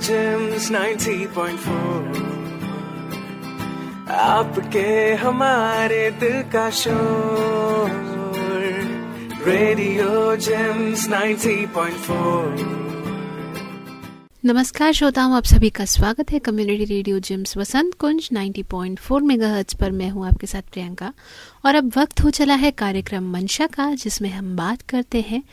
James 90.4 आपके हमारे दिल का शोर रेडियो जेम्स 90.4 नमस्कार श्रोताओं, आप सभी का स्वागत है community radio JIMS Vasant Kunj 90.4 point पर मैं हूँ आपके साथ प्रियंका। और अब वक्त हो चला है कार्यक्रम मंशा का, जिसमें हम बात करते हैं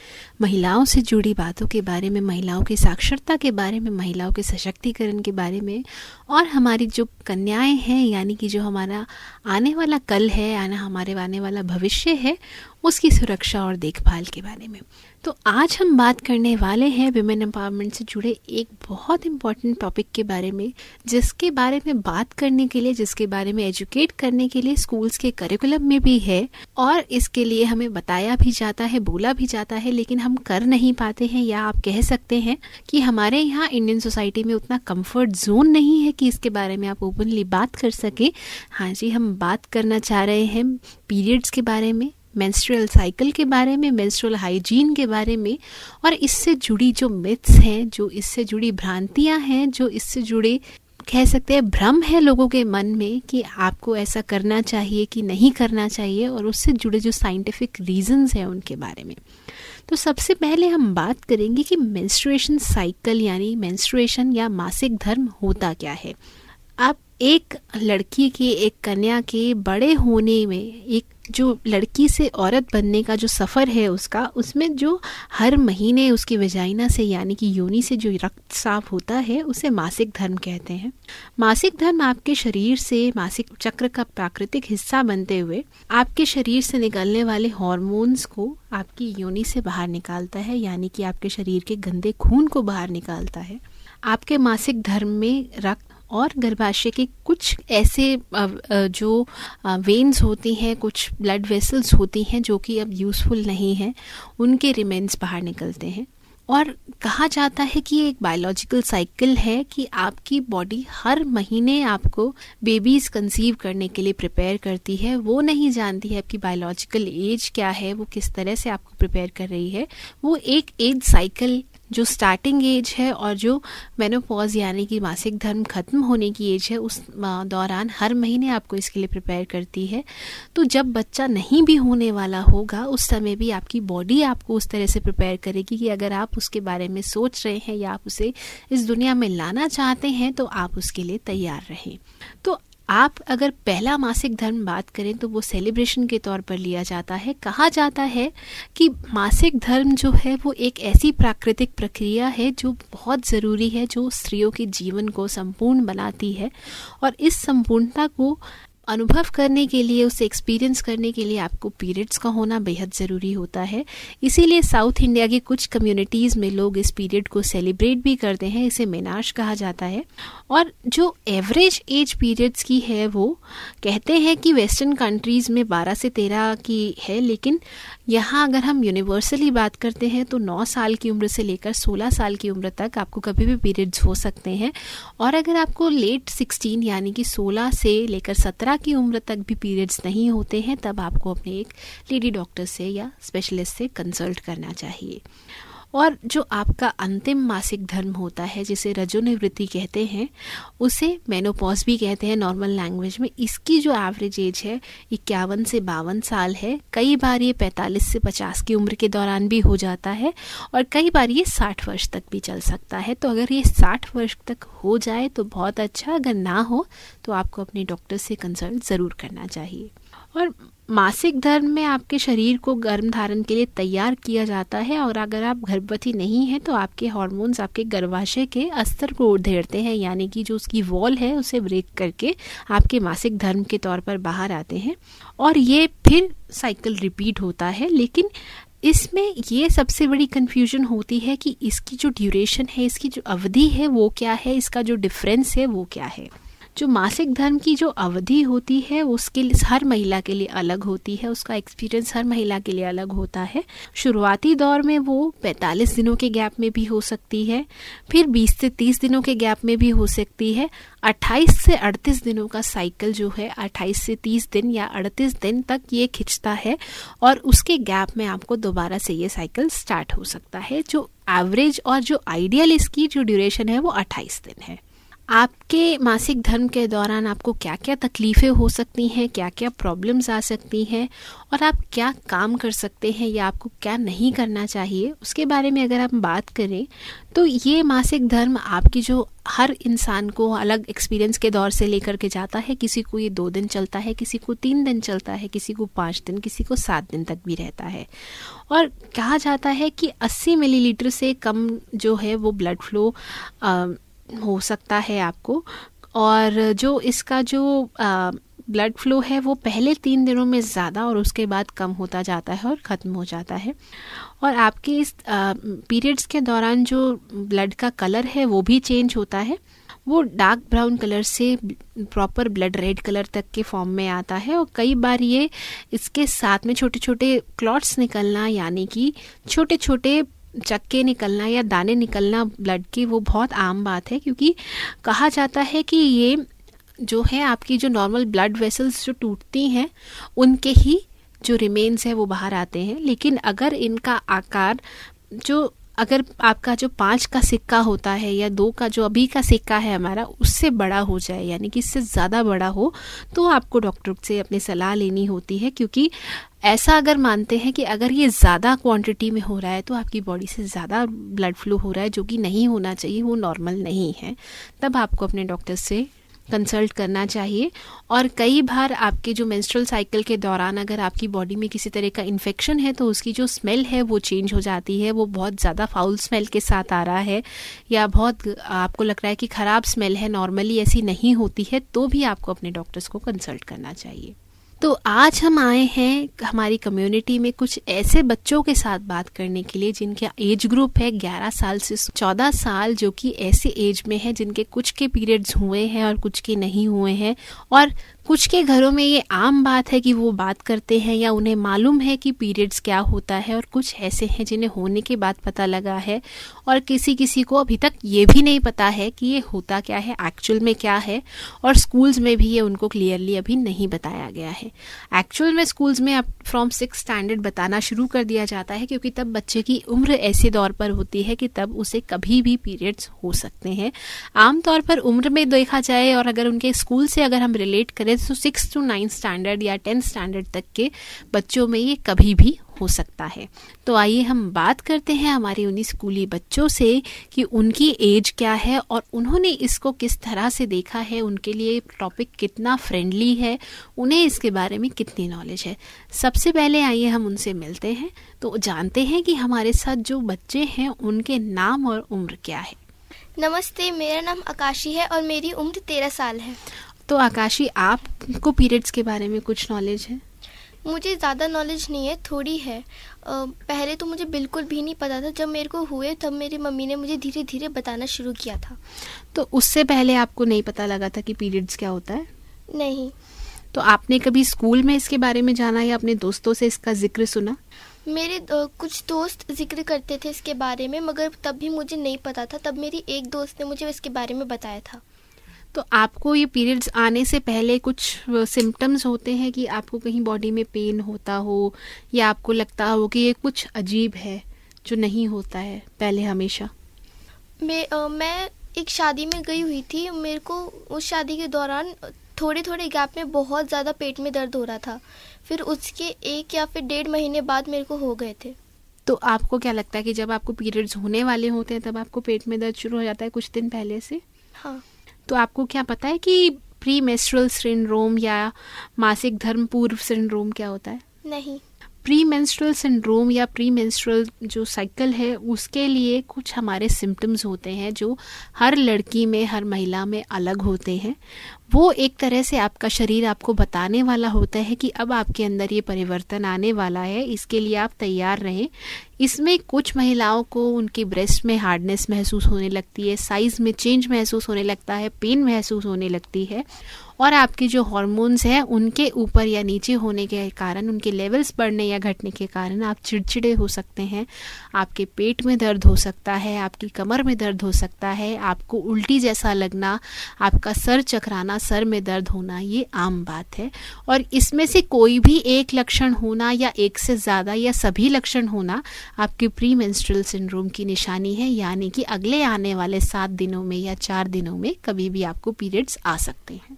महिलाओं से जुड़ी बातों के बारे में, महिलाओं की साक्षरता के बारे में, महिलाओं के सशक्तिकरण के बारे में। और हमारी जो कन्याएँ हैं, यानी कि जो हमारा आने वाला कल है, आना, हमारे आने वाला भविष्य है, उसकी सुरक्षा और देखभाल के बारे में। तो आज हम बात करने वाले हैं विमेन एम्पावरमेंट से जुड़े एक बहुत इंपॉर्टेंट टॉपिक के बारे में, जिसके बारे में बात करने के लिए, जिसके बारे में एजुकेट करने के लिए स्कूल्स के करिकुलम में भी है। और इसके लिए हमें बताया भी जाता है, बोला भी जाता है, लेकिन हम कर नहीं पाते हैं, या आप कह सकते हैं कि हमारे यहाँ इंडियन सोसाइटी में उतना कंफर्ट जोन नहीं है कि इसके बारे में आप ओपनली बात कर सकें। हाँ जी, हम बात करना चाह रहे हैं पीरियड्स के बारे में। मेंस्ट्रुअल साइकिल के बारे में मेंस्ट्रुअल हाइजीन के बारे में, और इससे जुड़ी जो मिथ्स हैं, जो इससे जुड़ी भ्रांतियाँ हैं, जो इससे जुड़े, कह सकते हैं, भ्रम है लोगों के मन में कि आपको ऐसा करना चाहिए कि नहीं करना चाहिए, और उससे जुड़े जो साइंटिफिक रीजंस हैं उनके बारे में। तो सबसे पहले हम बात करेंगे कि मेंस्ट्रुएशन साइकिल यानी मेंस्ट्रुएशन या मासिक धर्म होता क्या है। आप एक लड़की के, एक कन्या के बड़े होने में, एक जो लड़की से औरत बनने का जो सफ़र है उसका, उसमें जो हर महीने उसकी वजाइना से, यानी कि योनि से जो रक्त साफ़ होता है, उसे मासिक धर्म कहते हैं। मासिक धर्म आपके शरीर से, मासिक चक्र का प्राकृतिक हिस्सा बनते हुए, आपके शरीर से निकलने वाले हॉर्मोन्स को आपकी योनि से बाहर निकालता है, यानी कि आपके शरीर के गंदे खून को बाहर निकालता है। आपके मासिक धर्म में रक्त और गर्भाशय के कुछ ऐसे जो वेन्स होती हैं, कुछ ब्लड वेसल्स होती हैं, जो कि अब यूज़फुल नहीं हैं, उनके रिमेन्स बाहर निकलते हैं। और कहा जाता है कि ये एक बायोलॉजिकल साइकिल है कि आपकी बॉडी हर महीने आपको बेबीज कंसीव करने के लिए प्रिपेयर करती है। वो नहीं जानती है आपकी बायोलॉजिकल एज क्या है, वो किस तरह से आपको प्रिपेयर कर रही है। वो एक एज साइकिल जो स्टार्टिंग एज है और जो मेनोपॉज यानी कि मासिक धर्म खत्म होने की एज है, उस दौरान हर महीने आपको इसके लिए प्रिपेयर करती है। तो जब बच्चा नहीं भी होने वाला होगा, उस समय भी आपकी बॉडी आपको उस तरह से प्रिपेयर करेगी कि अगर आप उसके बारे में सोच रहे हैं या आप उसे इस दुनिया में लाना चाहते हैं तो आप उसके लिए तैयार रहें। तो आप अगर पहला मासिक धर्म बात करें तो वो सेलिब्रेशन के तौर पर लिया जाता है। कहा जाता है कि मासिक धर्म जो है वो एक ऐसी प्राकृतिक प्रक्रिया है जो बहुत ज़रूरी है, जो स्त्रियों के जीवन को संपूर्ण बनाती है और इस संपूर्णता को अनुभव करने के लिए, उसे एक्सपीरियंस करने के लिए आपको पीरियड्स का होना बेहद ज़रूरी होता है। इसीलिए साउथ इंडिया के कुछ कम्युनिटीज़ में लोग इस पीरियड को सेलिब्रेट भी करते हैं, इसे मेनाश कहा जाता है। और जो एवरेज एज पीरियड्स की है वो, कहते हैं कि वेस्टर्न कंट्रीज़ में 12 से 13 की है, लेकिन यहाँ अगर हम यूनिवर्सली बात करते हैं तो 9 साल की उम्र से लेकर 16 साल की उम्र तक आपको कभी भी पीरियड्स हो सकते हैं। और अगर आपको लेट 16 यानी कि 16 से लेकर 17 की उम्र तक भी पीरियड्स नहीं होते हैं, तब आपको अपने एक लेडी डॉक्टर से या स्पेशलिस्ट से कंसल्ट करना चाहिए। और जो आपका अंतिम मासिक धर्म होता है, जिसे रजोनिवृत्ति कहते हैं, उसे मेनोपॉज भी कहते हैं नॉर्मल लैंग्वेज में। इसकी जो एवरेज एज है, इक्यावन से बावन साल है। कई बार ये पैंतालीस से पचास की उम्र के दौरान भी हो जाता है और कई बार ये साठ वर्ष तक भी चल सकता है। तो अगर ये साठ वर्ष तक हो जाए तो बहुत अच्छा अगर ना हो तो आपको अपने डॉक्टर से कंसल्ट ज़रूर करना चाहिए। और मासिक धर्म में आपके शरीर को गर्म धारण के लिए तैयार किया जाता है और अगर आप गर्भवती नहीं हैं तो आपके हार्मोन्स आपके गर्भाशय के अस्तर को उधेड़ते हैं, यानी कि जो उसकी वॉल है, उसे ब्रेक करके आपके मासिक धर्म के तौर पर बाहर आते हैं। और ये फिर साइकिल रिपीट होता है, लेकिन इसमें ये सबसे बड़ी कन्फ्यूज़न होती है कि इसकी जो ड्यूरेशन है, इसकी जो अवधि है, वो क्या है? इसका जो डिफरेंस है, वो क्या है? जो मासिक धर्म की जो अवधि होती है, उसके हर महिला के लिए अलग होती है, उसका एक्सपीरियंस हर महिला के लिए अलग होता है। शुरुआती दौर में वो 45 दिनों के गैप में भी हो सकती है, फिर 20 से 30 दिनों के गैप में भी हो सकती है। 28 से 38 दिनों का साइकिल जो है 28 से 30 दिन या 38 दिन तक ये खिंचता है और उसके गैप में आपको दोबारा से ये साइकिल स्टार्ट हो सकता है, जो एवरेज और जो आइडियल इसकी जो ड्यूरेशन है, वो 28 दिन है। आपके मासिक धर्म के दौरान आपको क्या क्या तकलीफ़ें हो सकती हैं क्या क्या प्रॉब्लम्स आ सकती हैं और आप क्या काम कर सकते हैं या आपको क्या नहीं करना चाहिए, उसके बारे में अगर हम बात करें तो ये मासिक धर्म आपकी जो हर इंसान को अलग एक्सपीरियंस के दौर से लेकर के जाता है, किसी को ये दो दिन चलता है, किसी को तीन दिन चलता है, किसी को पाँच दिन, किसी को सात दिन तक भी रहता है। और कहा जाता है कि 80 मिलीलीटर से कम जो है वो ब्लड फ्लो हो सकता है आपको। और जो इसका जो ब्लड फ्लो है, वो पहले तीन दिनों में ज़्यादा और उसके बाद कम होता जाता है और ख़त्म हो जाता है। और आपके इस पीरियड्स के दौरान जो ब्लड का कलर है, वो भी चेंज होता है। वो डार्क ब्राउन कलर से प्रॉपर ब्लड रेड कलर तक के फॉर्म में आता है और कई बार ये इसके साथ में छोटे छोटे क्लॉट्स निकलना, यानी कि छोटे छोटे चक्के निकलना या दाने निकलना ब्लड के वो बहुत आम बात है, क्योंकि कहा जाता है कि ये जो है आपकी जो नॉर्मल ब्लड वेसल्स जो टूटती हैं, उनके ही जो रिमेन्स है वो बाहर आते हैं। लेकिन अगर इनका आकार जो अगर आपका जो पाँच का सिक्का होता है या दो का जो अभी का सिक्का है हमारा, उससे बड़ा हो जाए, यानी कि इससे ज़्यादा बड़ा हो तो आपको डॉक्टर से अपनी सलाह लेनी होती है, क्योंकि ऐसा अगर मानते हैं कि अगर ये ज़्यादा क्वांटिटी में हो रहा है तो आपकी बॉडी से ज़्यादा ब्लड फ्लो हो रहा है, जो कि नहीं होना चाहिए, वो नॉर्मल नहीं है। तब आपको अपने डॉक्टर से कंसल्ट करना चाहिए। और कई बार आपके जो मेंस्ट्रुअल साइकिल के दौरान अगर आपकी बॉडी में किसी तरह का इन्फेक्शन है तो उसकी जो स्मेल है, वो चेंज हो जाती है। वो बहुत ज़्यादा फाउल स्मेल के साथ आ रहा है या बहुत आपको लग रहा है कि ख़राब स्मेल है नॉर्मली ऐसी नहीं होती है तो भी आपको अपने डॉक्टर्स को कंसल्ट करना चाहिए। तो आज हम आए हैं हमारी कम्युनिटी में कुछ ऐसे बच्चों के साथ बात करने के लिए, जिनके एज ग्रुप है 11 साल से 14 साल, जो कि ऐसे एज में है, जिनके कुछ के पीरियड्स हुए हैं और कुछ के नहीं हुए हैं। और कुछ के घरों में ये आम बात है कि वो बात करते हैं या उन्हें मालूम है कि पीरियड्स क्या होता है और कुछ ऐसे हैं जिन्हें होने के बाद पता लगा है। और किसी किसी को अभी तक ये भी नहीं पता है कि ये होता क्या है एक्चुअल में क्या है और स्कूल्स में भी ये उनको क्लियरली अभी नहीं बताया गया है। एक्चुअल में स्कूल्स में अब फ्रॉम सिक्स स्टैंडर्ड बताना शुरू कर दिया जाता है क्योंकि तब बच्चे की उम्र ऐसे दौर पर होती है कि तब उसे कभी भी पीरियड्स हो सकते हैं। आमतौर पर उम्र में देखा जाए और अगर उनके स्कूल से अगर हम रिलेट करें तो सिक्स टू नाइन्थ स्टैंडर्ड या टेंथ स्टैंडर्ड तक के बच्चों में ये कभी भी हो सकता है। तो आइए हम बात करते हैं हमारे उन्हीं स्कूली बच्चों से कि उनकी एज क्या है और उन्होंने इसको किस तरह से देखा है, उनके लिए टॉपिक कितना फ्रेंडली है, उन्हें इसके बारे में कितनी नॉलेज है। सबसे पहले आइए हम उनसे मिलते हैं। तो जानते हैं कि हमारे साथ जो बच्चे हैं, उनके नाम और उम्र क्या है। नमस्ते, मेरा नाम आकाशी है और मेरी उम्र तेरह साल है। तो आकाशी आपको पीरियड्स के बारे में कुछ नॉलेज है? मुझे ज़्यादा नॉलेज नहीं है थोड़ी है। पहले तो मुझे बिल्कुल भी नहीं पता था। जब मेरे को हुए तब मेरी मम्मी ने मुझे धीरे धीरे बताना शुरू किया था। तो उससे पहले आपको नहीं पता लगा था कि पीरियड्स क्या होता है? नहीं। तो आपने कभी स्कूल में इसके बारे में जाना या अपने दोस्तों से इसका ज़िक्र सुना? मेरे कुछ दोस्त ज़िक्र करते थे इसके बारे में मगर तब भी मुझे नहीं पता था। तब मेरी एक दोस्त ने मुझे इसके बारे में बताया था। तो आपको ये पीरियड्स आने से पहले कुछ सिम्टम्स होते हैं कि आपको कहीं बॉडी में पेन होता हो या आपको लगता हो कि ये कुछ अजीब है जो नहीं होता है पहले हमेशा? मैं मैं एक शादी में गई हुई थी मेरे को उस शादी के दौरान थोड़े थोड़े गैप में बहुत ज़्यादा पेट में दर्द हो रहा था। फिर उसके एक या फिर डेढ़ महीने बाद मेरे को हो गए थे। तो आपको क्या लगता है कि जब आपको पीरियड्स होने वाले होते हैं तब आपको पेट में दर्द शुरू हो जाता है कुछ दिन पहले से? हाँ। तो आपको क्या पता है कि प्री मेस्ट्रल सिंड्रोम या मासिक धर्म पूर्व सिंड्रोम क्या होता है? नहीं। प्री मेंस्ट्रुअल सिंड्रोम या प्री मेंस्ट्रुअल जो साइकिल है उसके लिए कुछ हमारे सिम्टम्स होते हैं जो हर लड़की में हर महिला में अलग होते हैं। वो एक तरह से आपका शरीर आपको बताने वाला होता है कि अब आपके अंदर ये परिवर्तन आने वाला है, इसके लिए आप तैयार रहें। इसमें कुछ महिलाओं को उनकी ब्रेस्ट में हार्डनेस महसूस होने लगती है साइज़ में चेंज महसूस होने लगता है पेन महसूस होने लगती है और आपके जो हॉर्मोन्स हैं, उनके ऊपर या नीचे होने के कारण, उनके लेवल्स बढ़ने या घटने के कारण आप चिड़चिड़े हो सकते हैं, आपके पेट में दर्द हो सकता है, आपकी कमर में दर्द हो सकता है, आपको उल्टी जैसा लगना, आपका सर चकराना, सर में दर्द होना, ये आम बात है। और इसमें से कोई भी एक लक्षण होना या एक से ज़्यादा या सभी लक्षण होना आपके प्री मेंस्ट्रुअल सिंड्रोम की निशानी है, यानी कि अगले आने वाले सात दिनों में या चार दिनों में कभी भी आपको पीरियड्स आ सकते हैं।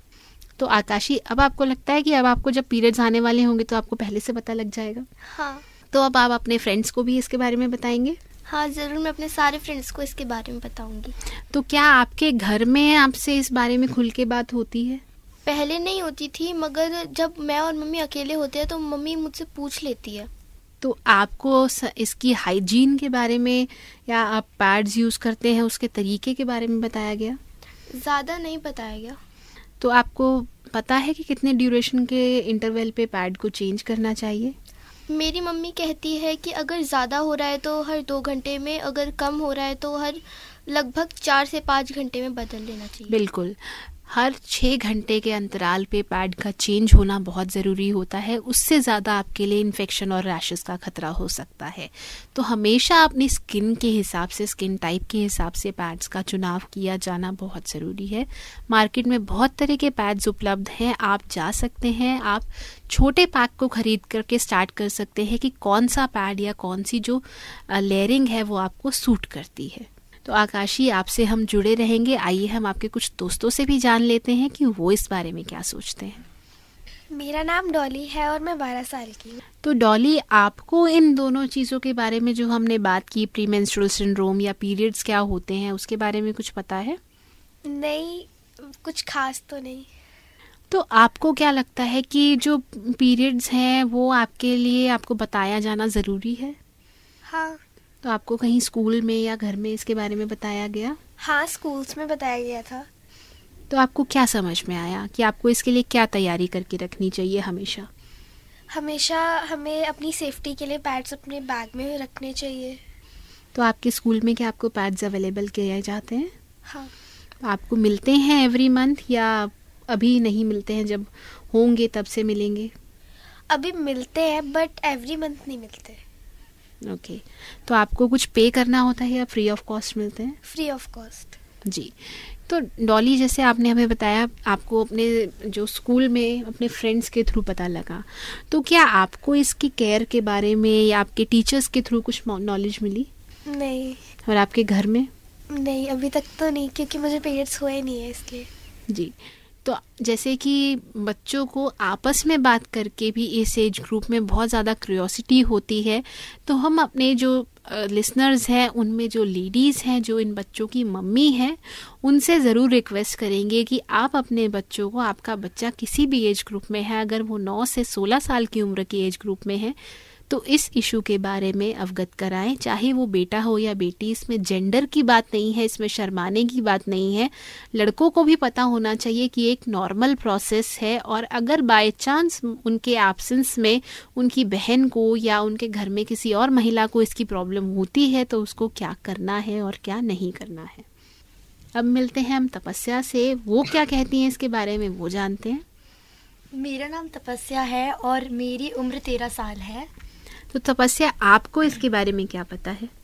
तो आकाशी अब आपको लगता है कि अब आपको जब पीरियड्स आने वाले होंगे तो आपको पहले से पता लग जाएगा? हाँ। तो अब आप अपने फ्रेंड्स को भी इसके बारे में बताएँगे? हाँ ज़रूर मैं अपने सारे फ्रेंड्स को इसके बारे में बताऊँगी। तो क्या आपके घर में आपसे इस बारे में खुल के बात होती है? पहले नहीं होती थी मगर जब मैं और मम्मी अकेले होते हैं तो मम्मी मुझसे पूछ लेती है। तो आपको इसकी हाइजीन के बारे में या आप पैड्स यूज़ करते हैं उसके तरीके के बारे में बताया गया? ज़्यादा नहीं बताया गया। तो आपको पता है कि कितने ड्यूरेशन के इंटरवल पे पैड को चेंज करना चाहिए? मेरी मम्मी कहती है कि अगर ज़्यादा हो रहा है तो हर दो घंटे में अगर कम हो रहा है तो हर लगभग चार से पाँच घंटे में बदल लेना चाहिए। बिल्कुल। हर छः घंटे के अंतराल पे पैड का चेंज होना बहुत ज़रूरी होता है। उससे ज़्यादा आपके लिए इन्फेक्शन और रैशेस का खतरा हो सकता है। तो हमेशा अपनी स्किन के हिसाब से स्किन टाइप के हिसाब से पैड्स का चुनाव किया जाना बहुत ज़रूरी है। मार्केट में बहुत तरह के पैड्स उपलब्ध हैं। आप जा सकते हैं। आप छोटे पैक को खरीद करके स्टार्ट कर सकते हैं कि कौन सा पैड या कौन सी जो लेयरिंग है वो आपको सूट करती है। तो आकाशी आपसे हम जुड़े रहेंगे। आइए हम आपके कुछ दोस्तों से भी जान लेते हैं कि वो इस बारे में क्या सोचते हैं। मेरा नाम डॉली है और मैं बारह साल की हूँ। तो डॉली आपको इन दोनों चीज़ों के बारे में जो हमने बात की प्री मेंस्ट्रुअल सिंड्रोम या पीरियड्स क्या होते हैं उसके बारे में कुछ पता है? नहीं कुछ खास तो नहीं। तो आपको क्या लगता है कि जो पीरियड्स हैं वो आपके लिए आपको बताया जाना ज़रूरी है? हाँ। तो आपको कहीं स्कूल में या घर में इसके बारे में बताया गया? हाँ स्कूल्स में बताया गया था। तो आपको क्या समझ में आया कि आपको इसके लिए क्या तैयारी करके रखनी चाहिए हमेशा? हमेशा हमें अपनी सेफ्टी के लिए पैड्स अपने बैग में रखने चाहिए। तो आपके स्कूल में क्या आपको पैड्स अवेलेबल किए जाते हैं? हाँ। आपको मिलते हैं एवरी मंथ या अभी नहीं मिलते हैं? जब होंगे तब से मिलेंगे? अभी मिलते हैं बट एवरी मंथ नहीं मिलते। ओके तो आपको कुछ पे करना होता है या फ्री ऑफ़ कॉस्ट मिलते हैं? फ्री ऑफ़ कॉस्ट जी. तो डॉली जैसे आपने हमें बताया आपको अपने जो स्कूल में अपने फ्रेंड्स के थ्रू पता लगा। तो क्या आपको इसकी केयर के बारे में या आपके टीचर्स के थ्रू कुछ नॉलेज मिली? नहीं. और आपके घर में? नहीं अभी तक तो नहीं क्योंकि मुझे पीरियड्स हुए नहीं है इसलिए। जी. तो जैसे कि बच्चों को आपस में बात करके भी इस एज ग्रुप में बहुत ज़्यादा क्यूरियोसिटी होती है तो हम अपने जो लिसनर्स हैं, उनमें जो लेडीज़ हैं, जो इन बच्चों की मम्मी हैं, उनसे ज़रूर रिक्वेस्ट करेंगे कि आप अपने बच्चों को, आपका बच्चा किसी भी एज ग्रुप में है, अगर वो 9 से 16 साल की उम्र की एज ग्रुप में है तो इस इशू के बारे में अवगत कराएँ। चाहे वो बेटा हो या बेटी, इसमें जेंडर की बात नहीं है, इसमें शर्माने की बात नहीं है। लड़कों को भी पता होना चाहिए कि एक नॉर्मल प्रोसेस है और अगर बाय चांस उनके एब्सेंस में उनकी बहन को या उनके घर में किसी और महिला को इसकी प्रॉब्लम होती है तो उसको क्या करना है और क्या नहीं करना है। अब मिलते हैं हम तपस्या से। वो क्या कहती हैं इसके बारे में, वो जानते हैं? मेरा नाम तपस्या है और मेरी उम्र तेरह साल है। तो तपस्या आपको इसके बारे में क्या पता है?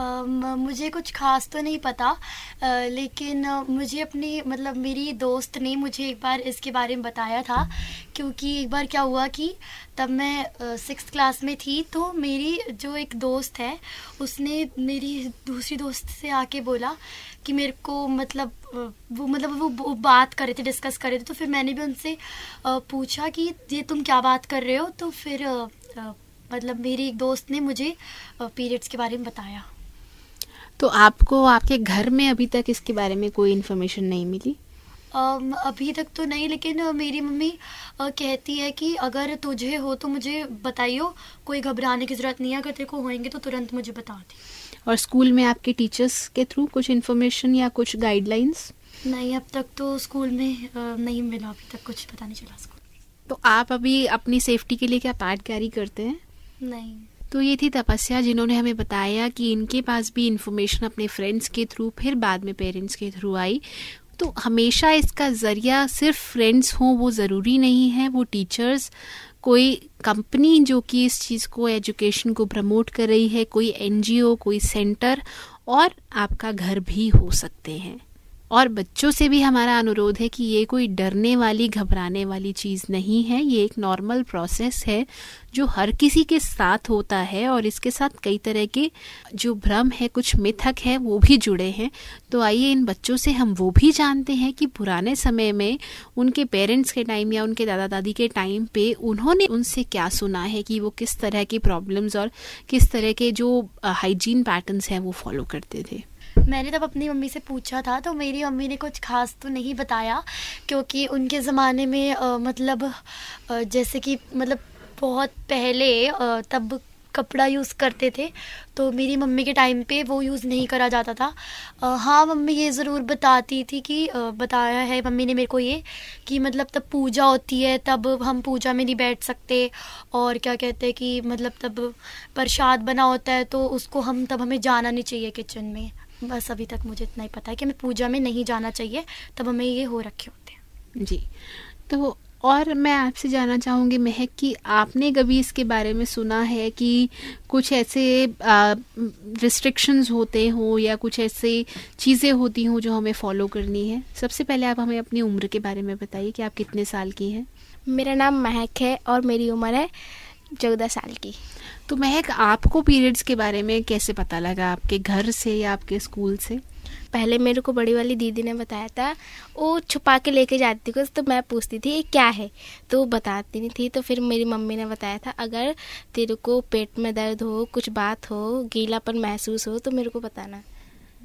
Um, मुझे कुछ खास तो नहीं पता uh, लेकिन uh, मुझे अपनी मतलब मेरी दोस्त ने मुझे एक बार इसके बारे में बताया था क्योंकि एक बार क्या हुआ कि तब मैं सिक्स uh, क्लास में थी तो मेरी जो एक दोस्त है उसने मेरी दूसरी दोस्त से आके बोला कि मेरे को मतलब वो मतलब वो, बात कर रहे थे डिस्कस कर रहे थे तो फिर मैंने भी उनसे पूछा कि ये तुम क्या बात कर रहे हो? तो फिर मतलब मेरी एक दोस्त ने मुझे पीरियड्स के बारे में बताया। तो आपको आपके घर में अभी तक इसके बारे में कोई इन्फॉर्मेशन नहीं मिली? अभी तक तो नहीं लेकिन मेरी मम्मी uh, कहती है कि अगर तुझे हो तो मुझे बताइयो कोई घबराने की ज़रूरत नहीं है अगर तेरे को होएँगे तो तुरंत मुझे बता दी। और स्कूल में आपके टीचर्स के थ्रू कुछ इन्फॉर्मेशन या कुछ गाइडलाइंस नहीं अब तक तो स्कूल में नहीं मिला अभी तक कुछ पता नहीं चला स्कूल। तो आप अभी अपनी सेफ्टी के लिए क्या पैड कैरी करते हैं? नहीं। तो ये थी तपस्या जिन्होंने हमें बताया कि इनके पास भी इन्फॉर्मेशन अपने फ्रेंड्स के थ्रू फिर बाद में पेरेंट्स के थ्रू आई। तो हमेशा इसका ज़रिया सिर्फ़ फ्रेंड्स हों, वो ज़रूरी नहीं है। वो टीचर्स कोई कंपनी जो कि इस चीज़ को एजुकेशन को प्रमोट कर रही है, कोई एनजीओ कोई सेंटर और आपका घर भी हो सकते हैं। और बच्चों से भी हमारा अनुरोध है कि ये कोई डरने वाली, घबराने वाली चीज़ नहीं है। ये एक नॉर्मल प्रोसेस है जो हर किसी के साथ होता है और इसके साथ कई तरह के जो भ्रम है, कुछ मिथक है, वो भी जुड़े हैं। तो आइए इन बच्चों से हम वो भी जानते हैं कि पुराने समय में उनके पेरेंट्स के टाइम या उनके दादा दादी के टाइम पे उन्होंने उनसे क्या सुना है कि वो किस तरह की प्रॉब्लम्स और किस तरह के जो हाइजीन पैटर्न्स हैं वो फॉलो करते थे। मैंने तब अपनी मम्मी से पूछा था तो मेरी मम्मी ने कुछ खास तो नहीं बताया क्योंकि उनके ज़माने में अ, मतलब अ, जैसे कि मतलब बहुत पहले अ, तब कपड़ा यूज़ करते थे तो मेरी मम्मी के टाइम पे वो यूज़ नहीं करा जाता था। अ, हाँ मम्मी ये ज़रूर बताती थी कि अ, बताया है मम्मी ने मेरे को ये कि मतलब तब पूजा होती है तब हम पूजा में नहीं बैठ सकते और क्या कहते हैं कि मतलब तब प्रसाद बना होता है तो उसको हम तब हमें जाना नहीं चाहिए किचन में। बस अभी तक मुझे इतना ही पता है कि हमें पूजा में नहीं जाना चाहिए तब हमें ये हो रखे होते हैं। जी। तो और मैं आपसे जानना चाहूँगी महक कि आपने कभी इसके बारे में सुना है कि कुछ ऐसे रिस्ट्रिक्शंस होते हों या कुछ ऐसे चीज़ें होती हों जो हमें फॉलो करनी है? सबसे पहले आप हमें अपनी उम्र के बारे में बताइए कि आप कितने साल की हैं। मेरा नाम महक है और मेरी उम्र है चौदह साल की। तो महक, आपको पीरियड्स के बारे में कैसे पता लगा? आपके घर से या आपके स्कूल से? पहले मेरे को बड़ी वाली दीदी ने बताया था, वो छुपा के लेके जाती थी तो मैं पूछती थी, ये क्या है? तो वो बताती नहीं थी तो फिर मेरी मम्मी ने बताया था, अगर तेरे को पेट में दर्द हो, कुछ बात हो, गीलापन महसूस हो तो मेरे को बताना।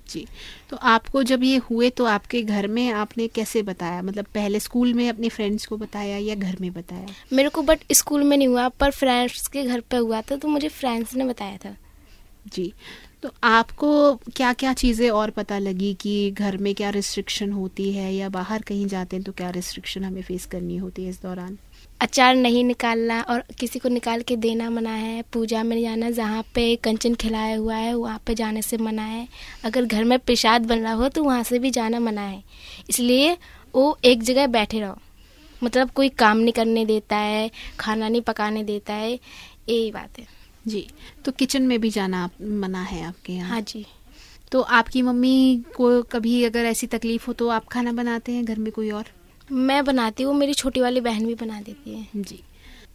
जी। तो आपको जब ये हुए तो आपके घर में आपने कैसे बताया? मतलब पहले स्कूल में अपने फ्रेंड्स को बताया या घर में बताया? मेरे को बट स्कूल में नहीं हुआ पर फ्रेंड्स के घर पे हुआ था तो मुझे फ्रेंड्स ने बताया था। जी। तो आपको क्या क्या चीज़ें और पता लगी कि घर में क्या रिस्ट्रिक्शन होती है या बाहर कहीं जाते हैं तो क्या रिस्ट्रिक्शन हमें फेस करनी होती है इस दौरान? अचार नहीं निकालना और किसी को निकाल के देना मना है। पूजा में जाना जहाँ पे कंचन खिलाया हुआ है वहाँ पे जाने से मना है। अगर घर में प्रसाद बन रहा हो तो वहाँ से भी जाना मना है। इसलिए वो एक जगह बैठे रहो। मतलब कोई काम नहीं करने देता है खाना नहीं पकाने देता है यही बात है। जी तो किचन में भी जाना आप, मना है आपके यहाँ? हाँ जी। तो आपकी मम्मी को कभी अगर ऐसी तकलीफ़ हो तो आप खाना बनाते हैं घर में कोई और? मैं बनाती हूँ मेरी छोटी वाली बहन भी बना देती है। जी।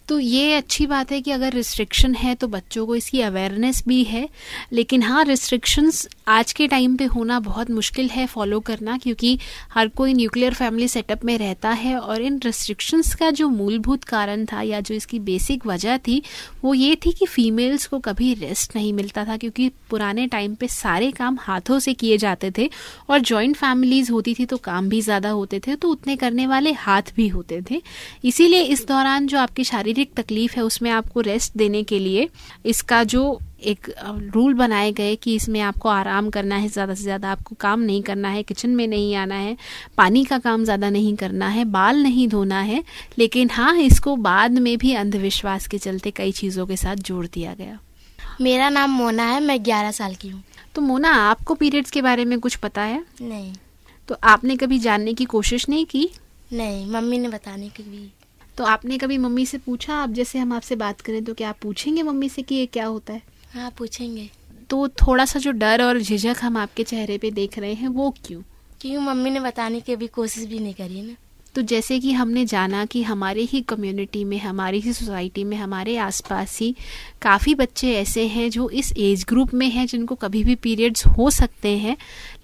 तो ये अच्छी बात है कि अगर रिस्ट्रिक्शन है तो बच्चों को इसकी अवेयरनेस भी है। लेकिन हाँ रिस्ट्रिक्शंस आज के टाइम पे होना बहुत मुश्किल है फॉलो करना क्योंकि हर कोई न्यूक्लियर फैमिली सेटअप में रहता है और इन रिस्ट्रिक्शंस का जो मूलभूत कारण था या जो इसकी बेसिक वजह थी, वो ये थी कि फीमेल्स को कभी रेस्ट नहीं मिलता था क्योंकि पुराने टाइम पे सारे काम हाथों से किए जाते थे और जॉइंट फैमिलीज़ होती थी तो काम भी ज़्यादा होते थे तो उतने करने वाले हाथ भी होते थे। इसीलिए इस दौरान जो आपकी शारीरिक तकलीफ़ है उसमें आपको रेस्ट देने के लिए। इसका जो एक रूल बनाए गए कि इसमें आपको आराम करना है ज़्यादा से ज़्यादा आपको काम नहीं करना है किचन में नहीं आना है पानी का काम ज़्यादा नहीं करना है बाल नहीं धोना है लेकिन हाँ इसको बाद में भी अंधविश्वास के चलते कई चीज़ों के साथ जोड़ दिया गया। मेरा नाम मोना है मैं ग्यारह साल की हूँ। तो मोना आपको पीरियड्स के बारे में कुछ पता है? नहीं। तो आपने कभी जानने की कोशिश नहीं की? नहीं मम्मी ने बताने की भी तो आपने कभी मम्मी से पूछा? आप जैसे हम आपसे बात करें तो क्या आप पूछेंगे मम्मी से कि ये क्या होता है? हाँ पूछेंगे। तो थोड़ा सा जो डर और झिझक हम आपके चेहरे पे देख रहे हैं वो क्यों? क्यों? मम्मी ने बताने की अभी कोशिश भी नहीं करी ना। तो जैसे कि हमने जाना कि हमारे ही कम्युनिटी में हमारी ही सोसाइटी में हमारे आसपास ही काफ़ी बच्चे ऐसे हैं जो इस एज ग्रुप में हैं जिनको कभी भी पीरियड्स हो सकते हैं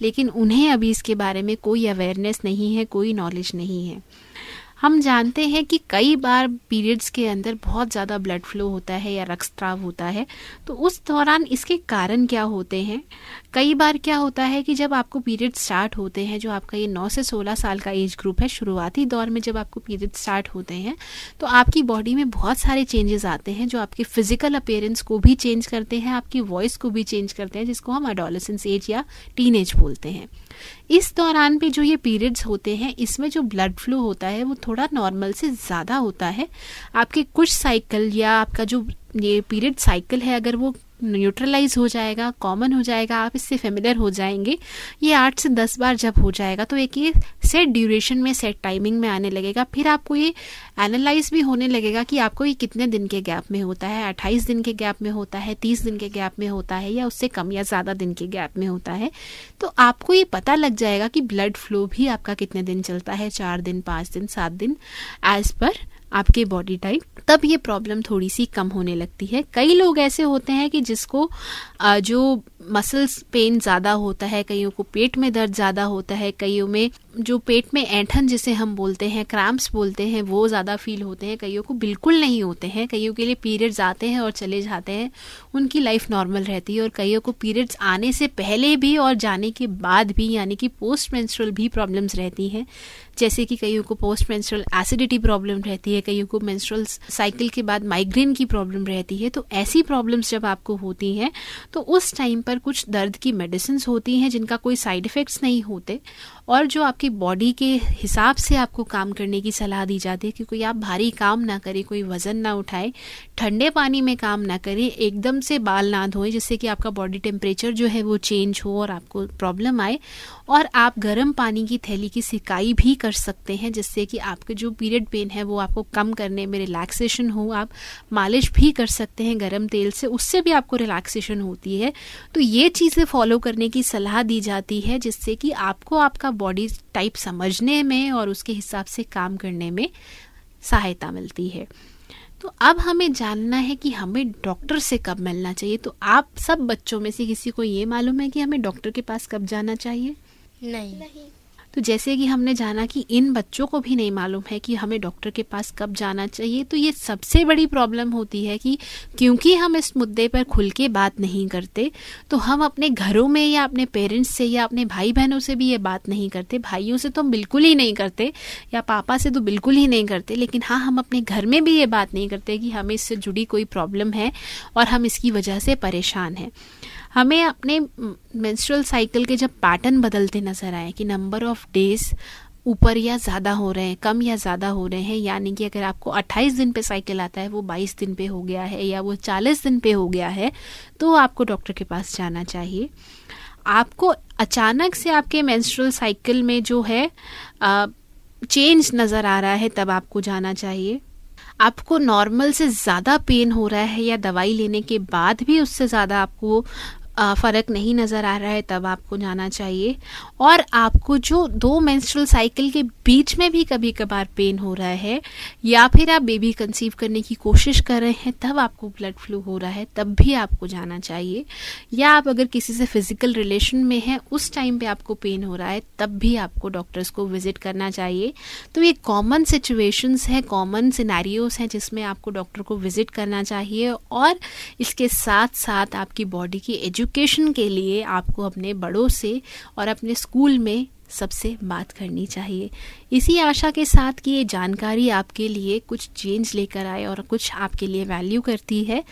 लेकिन उन्हें अभी इसके बारे में कोई अवेयरनेस नहीं है कोई नॉलेज नहीं है। हम जानते हैं कि कई बार पीरियड्स के अंदर बहुत ज़्यादा ब्लड फ्लो होता है या रक्तस्राव होता है। तो उस दौरान इसके कारण क्या होते हैं? कई बार क्या होता है कि जब आपको पीरियड स्टार्ट होते हैं, जो आपका ये 9 से 16 साल का एज ग्रुप है, शुरुआती दौर में जब आपको पीरियड स्टार्ट होते हैं तो आपकी बॉडी में बहुत सारे चेंजेस आते हैं, जो आपके फ़िज़िकल अपेयरेंस को भी चेंज करते हैं, आपकी वॉइस को भी चेंज करते हैं, जिसको हम अडोलसेंस एज या टीन बोलते हैं। इस दौरान पे जो ये पीरियड्स होते हैं, इसमें जो ब्लड फ्लो होता है, वो थोड़ा नॉर्मल से ज़्यादा होता है। आपके कुछ साइकिल या आपका जो ये पीरियड साइकिल है, अगर वो न्यूट्रलाइज हो जाएगा कॉमन हो जाएगा, आप इससे फेमिलियर हो जाएँगे। ये आठ से दस बार जब हो जाएगा तो एक ये सेट ड्यूरेशन में सेट टाइमिंग में आने लगेगा। फिर आपको ये एनालाइज भी होने लगेगा कि आपको ये कितने दिन के गैप में होता है। अट्ठाईस दिन के गैप में होता है, तीस दिन के गैप में होता है, या उससे कम या ज़्यादा दिन के गैप में होता है। तो आपको ये पता लग जाएगा कि ब्लड फ्लो भी आपका कितने दिन चलता है? चार दिन, पाँच दिन, सात दिन एज पर आपके बॉडी टाइप तब ये प्रॉब्लम थोड़ी सी कम होने लगती है। कई लोग ऐसे होते हैं कि जिसको जो मसल्स पेन ज़्यादा होता है, कईयों को पेट में दर्द ज़्यादा होता है, कईयों में जो पेट में ऐठन जिसे हम बोलते हैं क्रैम्प्स बोलते हैं, वो ज़्यादा फील होते हैं, कईयों को बिल्कुल नहीं होते हैं, कईयों के लिए पीरियड्स आते हैं और चले जाते हैं, उनकी लाइफ नॉर्मल रहती है और कईयों को पीरियड्स आने से पहले भी और जाने के बाद भी, यानी कि पोस्ट मेंस्ट्रुअल भी प्रॉब्लम्स रहती हैं। जैसे कि कईयों को पोस्ट मेंस्ट्रुअल एसिडिटी प्रॉब्लम रहती है, कईयों को मेंस्ट्रुअल साइकिल के बाद माइग्रेन की प्रॉब्लम रहती है तो ऐसी प्रॉब्लम्स जब आपको होती हैं तो उस टाइम पर कुछ दर्द की मेडिसिन होती हैं जिनका कोई साइड इफ़ेक्ट्स नहीं होते और जो आपकी बॉडी के हिसाब से आपको काम करने की सलाह दी जाती है कि कोई आप भारी काम ना करें, कोई वज़न ना उठाए, ठंडे पानी में काम ना करें, एकदम से बाल ना धोएँ, जिससे कि आपका बॉडी टेम्परेचर जो है वो चेंज हो और आपको प्रॉब्लम आए। और आप गर्म पानी की थैली की सिकाई भी कर सकते हैं, जिससे कि आपके जो पीरियड पेन है वो आपको कम करने में रिलैक्सेशन हो। आप मालिश भी कर सकते हैं गर्म तेल से, उससे भी आपको रिलैक्सेशन होती है। तो ये चीज़ें फॉलो करने की सलाह दी जाती है, जिससे कि आपको आपका बॉडी टाइप समझने में और उसके हिसाब से काम करने में सहायता मिलती है। तो अब हमें जानना है कि हमें डॉक्टर से कब मिलना चाहिए। तो आप सब बच्चों में से किसी को ये मालूम है कि हमें डॉक्टर के पास कब जाना चाहिए? नहीं। नहीं। तो जैसे कि हमने जाना कि इन बच्चों को भी नहीं मालूम है कि हमें डॉक्टर के पास कब जाना चाहिए तो ये सबसे बड़ी प्रॉब्लम होती है कि क्योंकि हम इस मुद्दे पर खुल के बात नहीं करते तो हम अपने घरों में या अपने पेरेंट्स से या अपने भाई बहनों से भी ये बात नहीं करते। भाइयों से तो हम बिल्कुल ही नहीं करते, या पापा से तो बिल्कुल ही नहीं करते, लेकिन हाँ हम अपने घर में भी ये बात नहीं करते कि हमें इससे जुड़ी कोई प्रॉब्लम है और हम इसकी वजह से परेशान हैं। हमें अपने मेंस्ट्रुअल साइकिल के जब पैटर्न बदलते नज़र आए कि नंबर ऑफ़ डेज़ ऊपर या ज़्यादा हो रहे हैं, कम या ज़्यादा हो रहे हैं, यानी कि अगर आपको 28 दिन पे साइकिल आता है, वो 22 दिन पे हो गया है या वो 40 दिन पे हो गया है तो आपको डॉक्टर के पास जाना चाहिए। आपको अचानक से आपके मेंस्ट्रुअल साइकिल में जो है चेंज नज़र आ रहा है, तब आपको जाना चाहिए। आपको नॉर्मल से ज़्यादा पेन हो रहा है या दवाई लेने के बाद भी उससे ज़्यादा आपको फ़र्क नहीं नज़र आ रहा है, तब आपको जाना चाहिए। और आपको जो दो मेंस्ट्रुअल साइकिल के बीच में भी कभी कभार पेन हो रहा है, या फिर आप बेबी कंसीव करने की कोशिश कर रहे हैं, तब आपको ब्लड फ्लू हो रहा है, तब भी आपको जाना चाहिए। या आप अगर किसी से फ़िज़िकल रिलेशन में हैं, उस टाइम पे आपको पेन हो रहा है, तब भी आपको डॉक्टर्स को विज़िट करना चाहिए। तो ये कॉमन सिचुएशंस हैं कॉमन सिनेरियोज हैं, जिसमें आपको डॉक्टर को विज़िट करना चाहिए, और इसके साथ साथ आपकी बॉडी की एजुकेशन एजुकेशन के लिए आपको अपने बड़ों से और अपने स्कूल में सबसे बात करनी चाहिए। इसी आशा के साथ कि ये जानकारी आपके लिए कुछ चेंज लेकर आए और कुछ आपके लिए वैल्यू करती है।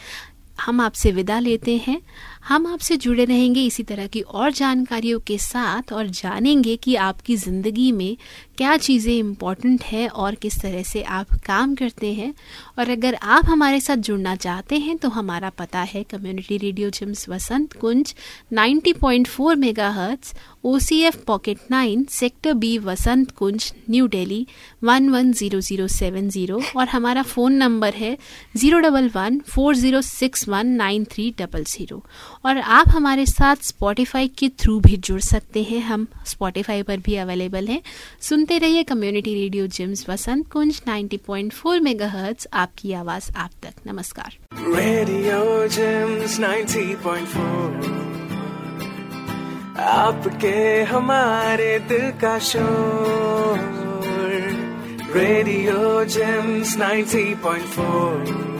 हम आपसे विदा लेते हैं। हम आपसे जुड़े रहेंगे इसी तरह की और जानकारियों के साथ और जानेंगे कि आपकी ज़िंदगी में क्या चीज़ें इंपॉर्टेंट हैं और किस तरह से आप काम करते हैं। और अगर आप हमारे साथ जुड़ना चाहते हैं तो हमारा पता है community radio JIMS Vasant Kunj 90.4 point four megahertz O C F pocket nine, sector B Vasant Kunj, new Delhi, one one zero zero seven zero. और हमारा फ़ोन नंबर है zero double one four zero six one nine three double zero. और आप हमारे साथ Spotify के through भी जुड़ सकते हैं। हम स्पॉटिफाई पर भी अवेलेबल हैं। सुनते रहिए community radio JIMS Vasant Kunj 90.4 megahertz आपकी आवाज़ आप तक। नमस्कार। रेडियो जिम्स 90.4 आपके हमारे दिल का शोर। Radio Gems 90.4